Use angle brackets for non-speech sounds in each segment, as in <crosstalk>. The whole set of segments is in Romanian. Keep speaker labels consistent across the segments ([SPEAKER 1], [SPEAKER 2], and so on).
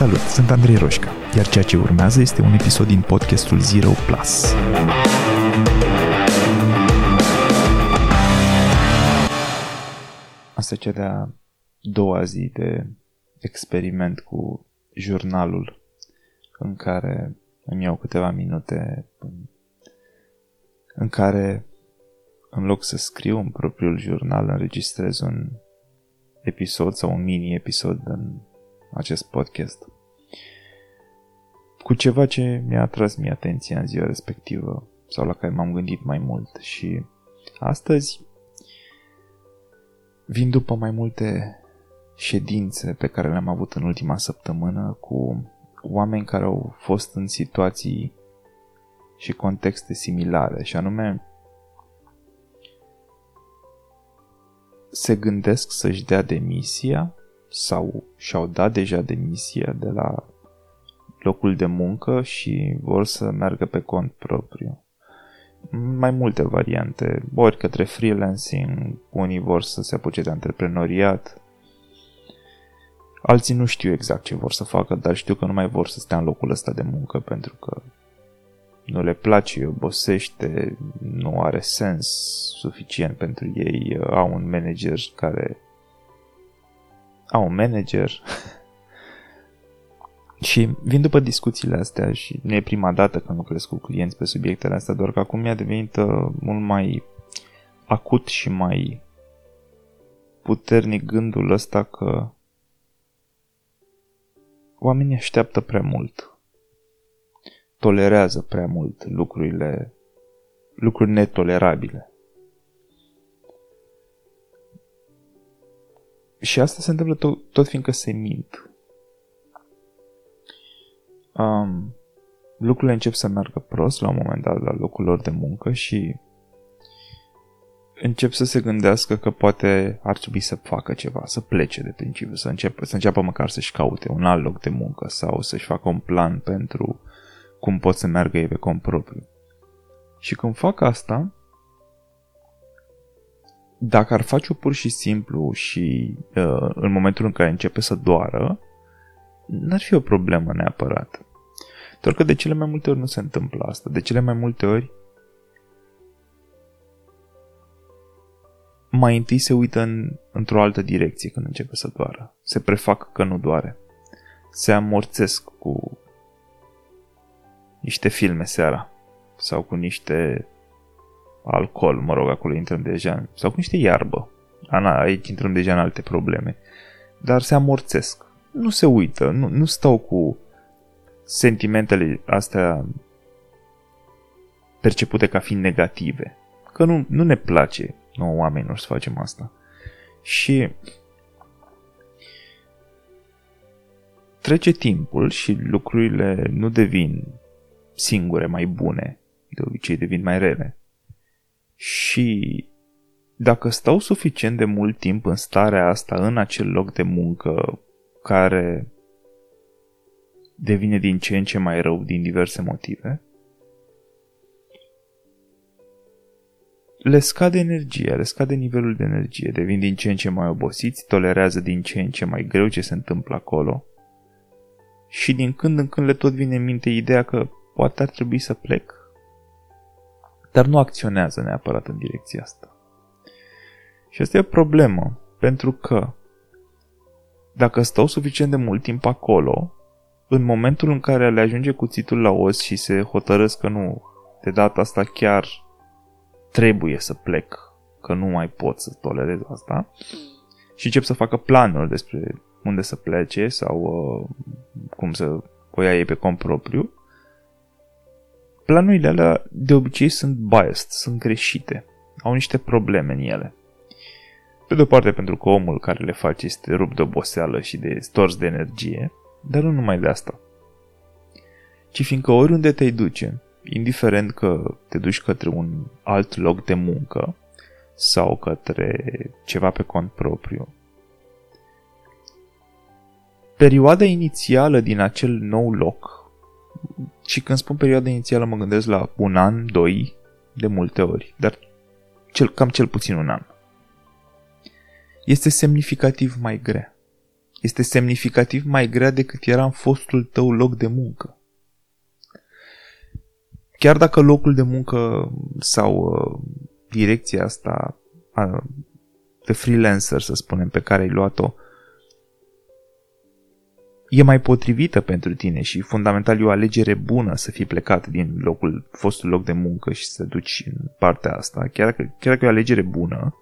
[SPEAKER 1] Salut, sunt Andrei Roșca, iar ceea ce urmează este un episod din podcastul Zero Plus. Asta e cea de-a doua zi de experiment cu jurnalul în care îmi iau câteva minute în care în loc să scriu în propriul jurnal înregistrez un episod sau un mini-episod în acest podcast. Cu ceva ce mi-a atras mie atenția în ziua respectivă sau la care m-am gândit mai mult și astăzi vin după mai multe ședințe pe care le-am avut în ultima săptămână cu oameni care au fost în situații și contexte similare și anume se gândesc să-și dea demisia sau și-au dat deja demisia de la locul de muncă și vor să meargă pe cont propriu. Mai multe variante, ori către freelancing, unii vor să se apuce de antreprenoriat, alții nu știu exact ce vor să facă, dar știu că nu mai vor să stea în locul ăsta de muncă pentru că nu le place, obosește, nu are sens suficient pentru ei, au un manager care au un manager <laughs> și vin după discuțiile astea și nu e prima dată când lucrez cu clienți pe subiectele astea, doar că acum mi-a devenit uh, mult mai acut și mai puternic gândul ăsta că oamenii așteaptă prea mult tolerează prea mult lucrurile, lucruri netolerabile. Și asta se întâmplă tot, tot fiindcă se mint. Um, lucrurile încep să meargă prost la un moment dat la locul lor de muncă și încep să se gândească că poate ar trebui să facă ceva, să plece de principiu, să, înceapă, să înceapă măcar să-și caute un alt loc de muncă sau să-și facă un plan pentru cum pot să meargă ei pe cont propriu. Și când fac asta, dacă ar face-o pur și simplu și uh, în momentul în care începe să doară, n-ar fi o problemă neapărat. Doar că de cele mai multe ori nu se întâmplă asta. De cele mai multe ori mai întâi se uită în, într-o altă direcție când începe să doară. Se prefac că nu doare. Se amorțesc cu niște filme seara sau cu niște alcool, mă rog, acolo intrăm deja, sau cu niște iarbă. Ana, aici intrăm deja în alte probleme. Dar se amorțesc. Nu se uită, nu, nu stau cu sentimentele astea percepute ca fiind negative. Că nu, nu ne place nouă oamenilor să facem asta. Și trece timpul și lucrurile nu devin singure mai bune, de obicei devin mai rele. Și dacă stau suficient de mult timp în starea asta, în acel loc de muncă care devine din ce în ce mai rău din diverse motive, le scade energia, le scade nivelul de energie, devin din ce în ce mai obosiți, tolerează din ce în ce mai greu ce se întâmplă acolo. Și din când în când le tot vine în minte ideea că poate ar trebui să plec, dar nu acționează neapărat în direcția asta. Și asta e o problemă, pentru că dacă stau suficient de mult timp acolo, în momentul în care le ajunge cuțitul la os și se hotărăsc că nu, de data asta chiar trebuie să plec, că nu mai pot să tolerez asta, și încep să facă planuri despre unde să plece sau uh, cum să o ia ei pe cont propriu, planurile alea de obicei sunt biased, sunt greșite, au niște probleme în ele. Pe de o parte pentru că omul care le face este rupt de oboseală și de stors de energie, dar nu numai de asta. Ci fiindcă oriunde te duce, indiferent că te duci către un alt loc de muncă sau către ceva pe cont propriu, perioada inițială din acel nou loc și când spun perioada inițială mă gândesc la un an, doi, de multe ori, dar cel, cam cel puțin un an. Este semnificativ mai grea. este semnificativ mai grea decât era în fostul tău loc de muncă. Chiar dacă locul de muncă sau uh, direcția asta uh, de freelancer, să spunem, pe care ai luat-o, e mai potrivită pentru tine și fundamental e o alegere bună să fii plecat din locul, fostul loc de muncă și să te duci în partea asta, chiar dacă, chiar dacă e o alegere bună,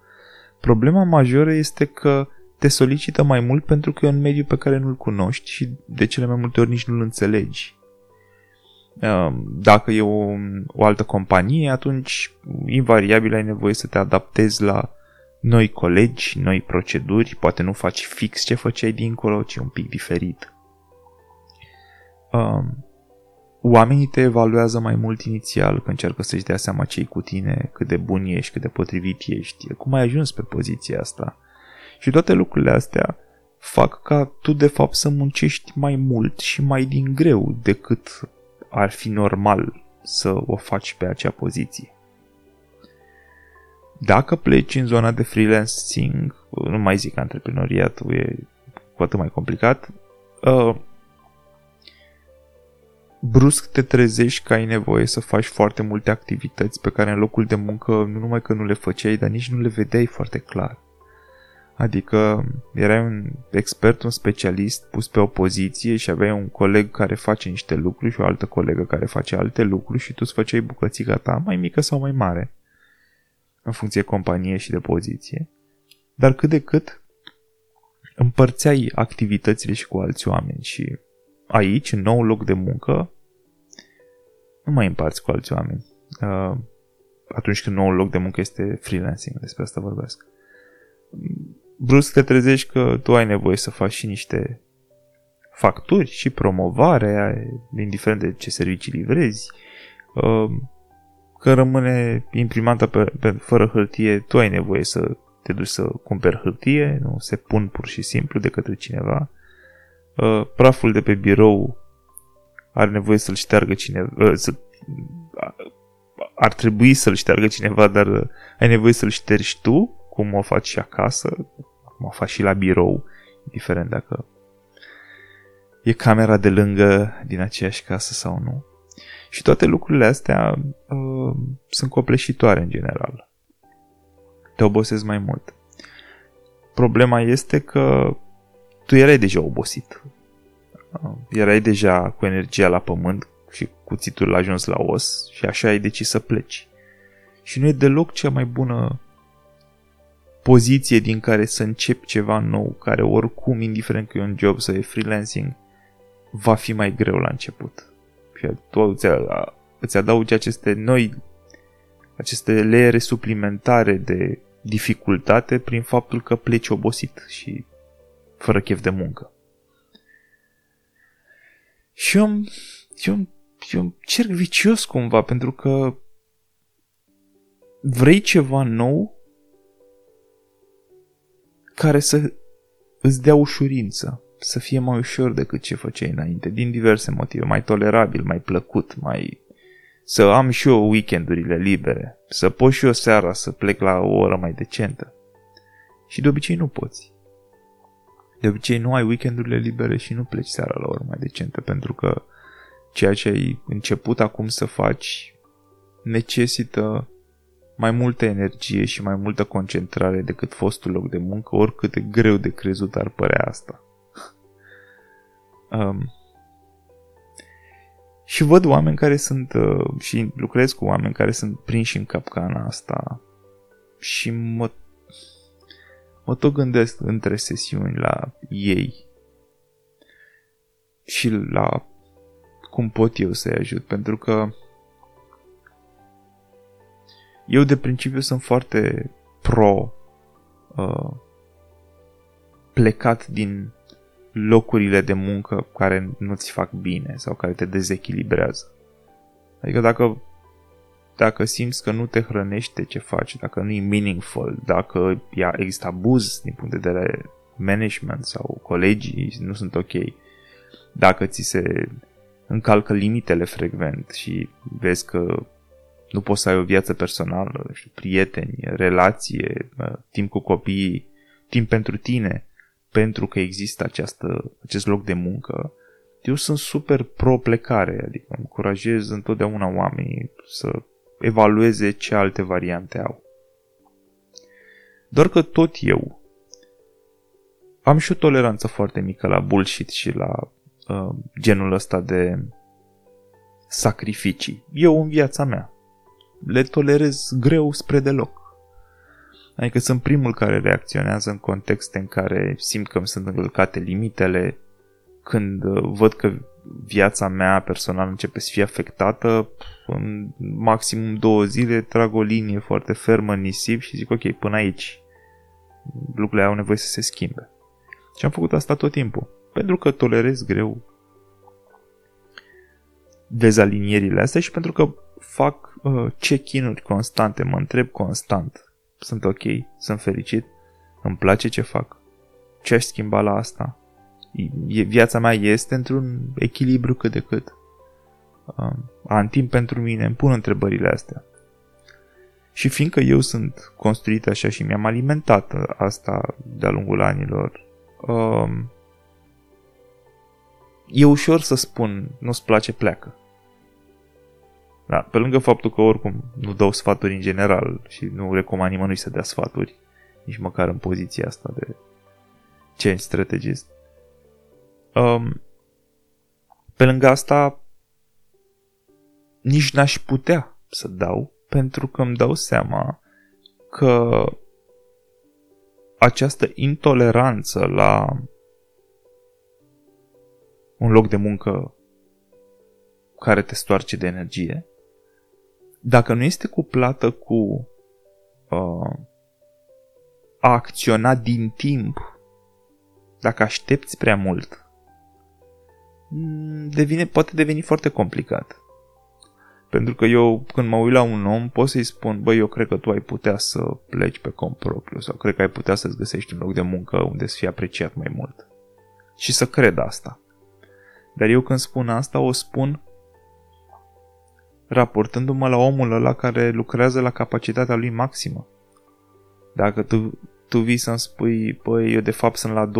[SPEAKER 1] problema majoră este că te solicită mai mult pentru că e un mediu pe care nu-l cunoști și de cele mai multe ori nici nu-l înțelegi. Um, dacă e o, o altă companie, atunci invariabil ai nevoie să te adaptezi la noi colegi, noi proceduri, poate nu faci fix ce făceai dincolo, ci un pic diferit. Um, oamenii te evaluează mai mult inițial când încearcă să-și dea seama ce cu tine, cât de bun ești, cât de potrivit ești, cum ai ajuns pe poziția asta. Și toate lucrurile astea fac ca tu de fapt să muncești mai mult și mai din greu decât ar fi normal să o faci pe acea poziție. Dacă pleci în zona de freelancing, nu mai zic antreprenoriatul, e cu atât mai complicat, uh, brusc te trezești că ai nevoie să faci foarte multe activități pe care în locul de muncă nu numai că nu le făceai, dar nici nu le vedeai foarte clar. Adică erai un expert, un specialist pus pe o poziție și aveai un coleg care face niște lucruri și o altă colegă care face alte lucruri și tu îți făceai bucățica ta mai mică sau mai mare în funcție companie și de poziție. Dar cât de cât împărțeai activitățile și cu alți oameni și aici, în nou loc de muncă, nu mai împarți cu alți oameni. Uh, atunci când noul loc de muncă este freelancing, despre asta vorbesc brusc te trezești că tu ai nevoie să faci și niște facturi și promovare, indiferent de ce servicii livrezi, um, că rămâne imprimanta pe, pe, fără hârtie, tu ai nevoie să te duci să cumperi hârtie, nu se pun pur și simplu de către cineva. Uh, praful de pe birou are nevoie să-l șteargă cineva, uh, să, ar trebui să-l șteargă cineva, dar uh, ai nevoie să-l ștergi tu, cum o faci și acasă, mă fac și la birou, indiferent dacă e camera de lângă din aceeași casă sau nu. Și toate lucrurile astea uh, sunt copleșitoare în general. Te obosesc mai mult. Problema este că tu erai deja obosit. Uh, erai deja cu energia la pământ și cuțitul a ajuns la os și așa ai decis să pleci. Și nu e deloc cea mai bună poziție din care să începi ceva nou, care oricum, indiferent că e un job sau e freelancing, va fi mai greu la început. Și tu îți, îți adaugi aceste noi, aceste leere suplimentare de dificultate prin faptul că pleci obosit și fără chef de muncă. Și eu, eu, eu un cerc vicios cumva, pentru că vrei ceva nou, care să îți dea ușurință, să fie mai ușor decât ce făceai înainte, din diverse motive, mai tolerabil, mai plăcut, mai... să am și eu weekendurile libere, să pot și eu seara să plec la o oră mai decentă. Și de obicei nu poți. De obicei nu ai weekendurile libere și nu pleci seara la o oră mai decentă, pentru că ceea ce ai început acum să faci necesită mai multă energie și mai multă concentrare decât fostul loc de muncă, oricât de greu de crezut ar părea asta. <laughs> um, și văd oameni care sunt uh, și lucrez cu oameni care sunt prinși în capcana asta și mă, mă tot gândesc între sesiuni la ei și la cum pot eu să-i ajut, pentru că eu de principiu sunt foarte pro uh, plecat din locurile de muncă care nu-ți fac bine sau care te dezechilibrează. Adică dacă, dacă simți că nu te hrănește ce faci, dacă nu e meaningful, dacă există abuz din punct de vedere management sau colegii nu sunt ok, dacă ți se încalcă limitele frecvent și vezi că nu poți să ai o viață personală, știu, prieteni, relație, timp cu copiii, timp pentru tine, pentru că există această, acest loc de muncă, eu sunt super pro plecare, adică încurajez întotdeauna oamenii să evalueze ce alte variante au. Doar că tot eu am și o toleranță foarte mică la bullshit și la uh, genul ăsta de sacrificii. Eu în viața mea le tolerez greu spre deloc. Adică sunt primul care reacționează în contexte în care simt că îmi sunt încălcate limitele, când uh, văd că viața mea personală începe să fie afectată, în maximum două zile trag o linie foarte fermă în nisip și zic ok, până aici lucrurile au nevoie să se schimbe. Și am făcut asta tot timpul. Pentru că tolerez greu dezalinierile astea și pentru că fac uh, check-in-uri constante, mă întreb constant. Sunt ok, sunt fericit, îmi place ce fac, ce aș schimba la asta. Viața mea este într-un echilibru cât de cât. Uh, am timp pentru mine, îmi pun întrebările astea. Și fiindcă eu sunt construit așa și mi-am alimentat asta de-a lungul anilor, um, e ușor să spun nu-ți place, pleacă. Da, pe lângă faptul că oricum nu dau sfaturi în general și nu recomand nimănui să dea sfaturi, nici măcar în poziția asta de change strategist. Um, pe lângă asta, nici n-aș putea să dau, pentru că îmi dau seama că această intoleranță la un loc de muncă care te stoarce de energie dacă nu este cuplată cu uh, a acționa din timp, dacă aștepți prea mult, mm, devine, poate deveni foarte complicat. Pentru că eu, când mă uit la un om, pot să-i spun, băi, eu cred că tu ai putea să pleci pe cont propriu sau cred că ai putea să-ți găsești un loc de muncă unde să fie apreciat mai mult. Și să cred asta. Dar eu când spun asta, o spun raportându-mă la omul ăla care lucrează la capacitatea lui maximă. Dacă tu, tu vii să-mi spui, păi, eu de fapt sunt la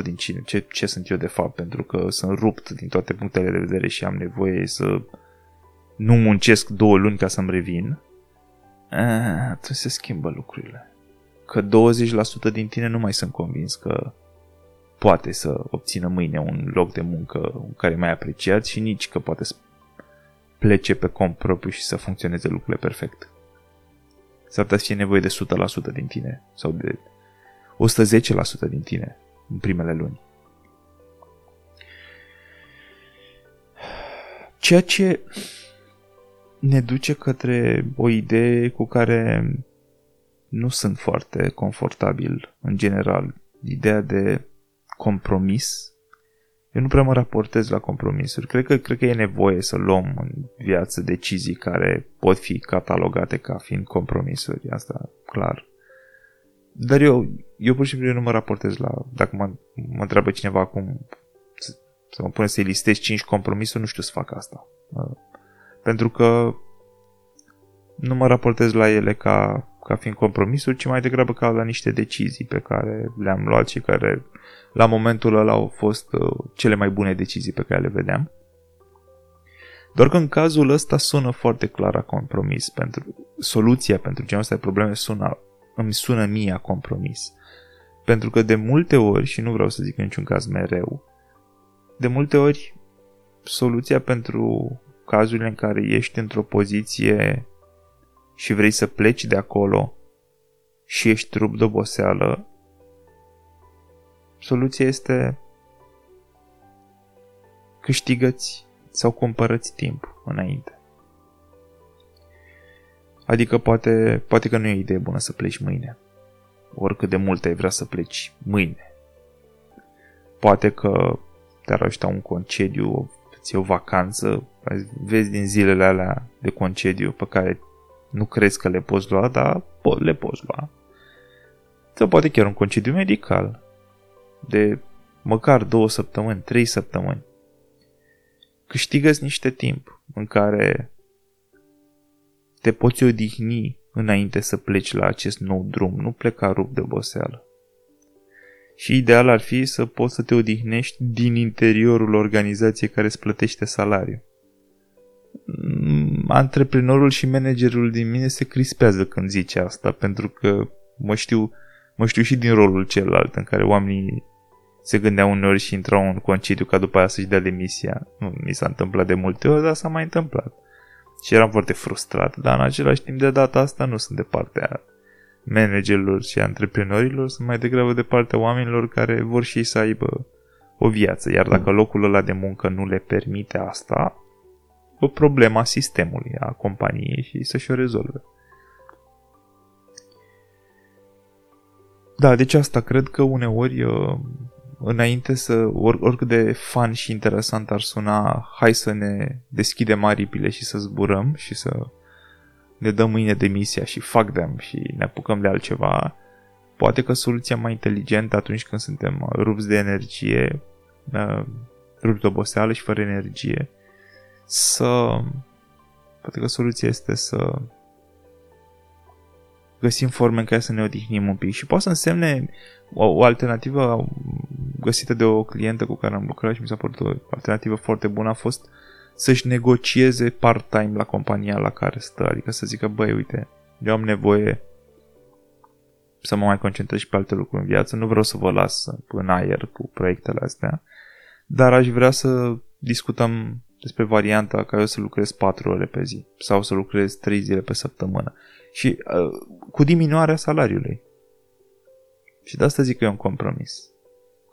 [SPEAKER 1] 20% din cine, ce, ce sunt eu de fapt, pentru că sunt rupt din toate punctele de vedere și am nevoie să nu muncesc două luni ca să-mi revin, eh, atunci se schimbă lucrurile. Că 20% din tine nu mai sunt convins că poate să obțină mâine un loc de muncă care e mai apreciat și nici că poate să plece pe cont propriu și să funcționeze lucrurile perfect. S-ar putea să fie nevoie de 100% din tine sau de 110% din tine în primele luni. Ceea ce ne duce către o idee cu care nu sunt foarte confortabil în general. Ideea de compromis eu nu prea mă raportez la compromisuri. Cred că, cred că e nevoie să luăm în viață decizii care pot fi catalogate ca fiind compromisuri. Asta, clar. Dar eu, eu pur și simplu nu mă raportez la... Dacă mă, mă întreabă cineva acum să, să mă pune să-i listez 5 compromisuri, nu știu să fac asta. Pentru că nu mă raportez la ele ca, ca fiind compromisuri, ci mai degrabă ca la niște decizii pe care le-am luat și care la momentul ăla au fost uh, cele mai bune decizii pe care le vedeam. Doar că în cazul ăsta sună foarte clar a compromis. Pentru, soluția pentru genul ăsta de probleme sună, îmi sună mie a compromis. Pentru că de multe ori, și nu vreau să zic în niciun caz mereu, de multe ori soluția pentru cazurile în care ești într-o poziție și vrei să pleci de acolo și ești trup de oboseală, Soluția este câștigăți sau cumpărăți timp înainte. Adică poate, poate că nu e o idee bună să pleci mâine. Oricât de mult ai vrea să pleci mâine. Poate că te-ar ajuta un concediu, ți o vacanță, vezi din zilele alea de concediu pe care nu crezi că le poți lua, dar le poți lua. Sau poate chiar un concediu medical de măcar două săptămâni, trei săptămâni. câștigă niște timp în care te poți odihni înainte să pleci la acest nou drum, nu pleca rup de oboseală. Și ideal ar fi să poți să te odihnești din interiorul organizației care îți plătește salariu. Mm, antreprenorul și managerul din mine se crispează când zice asta, pentru că mă știu, mă știu și din rolul celălalt în care oamenii se gândeau uneori și intrau în concediu ca după aia să-și dea demisia. Nu mi s-a întâmplat de multe ori, dar s-a mai întâmplat. Și eram foarte frustrat, dar în același timp de data asta nu sunt de partea managerilor și antreprenorilor, sunt mai degrabă de partea oamenilor care vor și ei să aibă o viață. Iar dacă locul ăla de muncă nu le permite asta, o problemă a sistemului, a companiei și să-și o rezolve. Da, deci asta cred că uneori uh, înainte să, or, oricât de fan și interesant ar suna, hai să ne deschidem aripile și să zburăm și să ne dăm mâine demisia și fac them și ne apucăm de altceva, poate că soluția mai inteligentă atunci când suntem rupți de energie, uh, rupți de oboseală și fără energie, să... Poate că soluția este să găsim forme în care să ne odihnim un pic și poate să însemne o, o alternativă găsită de o clientă cu care am lucrat și mi s-a părut o alternativă foarte bună a fost să-și negocieze part-time la compania la care stă, adică să zică, băi, uite, eu am nevoie să mă mai concentrez și pe alte lucruri în viață, nu vreau să vă las în aer cu proiectele astea, dar aș vrea să discutăm despre varianta ca eu să lucrez 4 ore pe zi sau să lucrez 3 zile pe săptămână și uh, cu diminuarea salariului. Și de asta zic că e un compromis.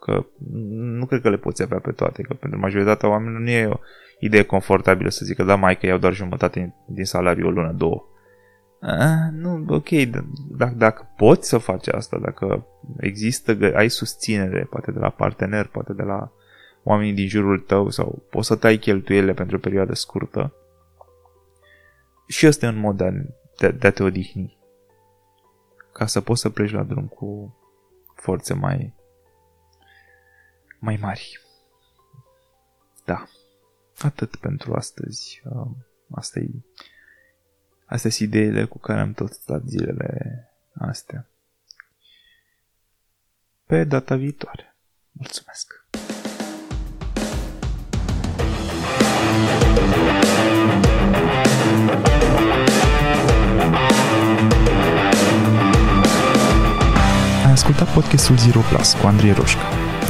[SPEAKER 1] Că nu cred că le poți avea pe toate, că pentru majoritatea oamenilor nu e o idee confortabilă să zică, da, mai că iau doar jumătate din salariu o lună, două. Ah, nu, ok, dacă, dacă poți să faci asta, dacă există, ai susținere, poate de la partener, poate de la oamenii din jurul tău sau poți să tai cheltuielile pentru o perioadă scurtă, și ăsta e un mod de a, de, de a te odihni. Ca să poți să pleci la drum cu forțe mai mai mari. Da. Atât pentru astăzi. Asta e Astea sunt ideile cu care am tot stat zilele astea. Pe data viitoare. Mulțumesc! Ai ascultat podcastul Zero Plus cu Andrei Roșca.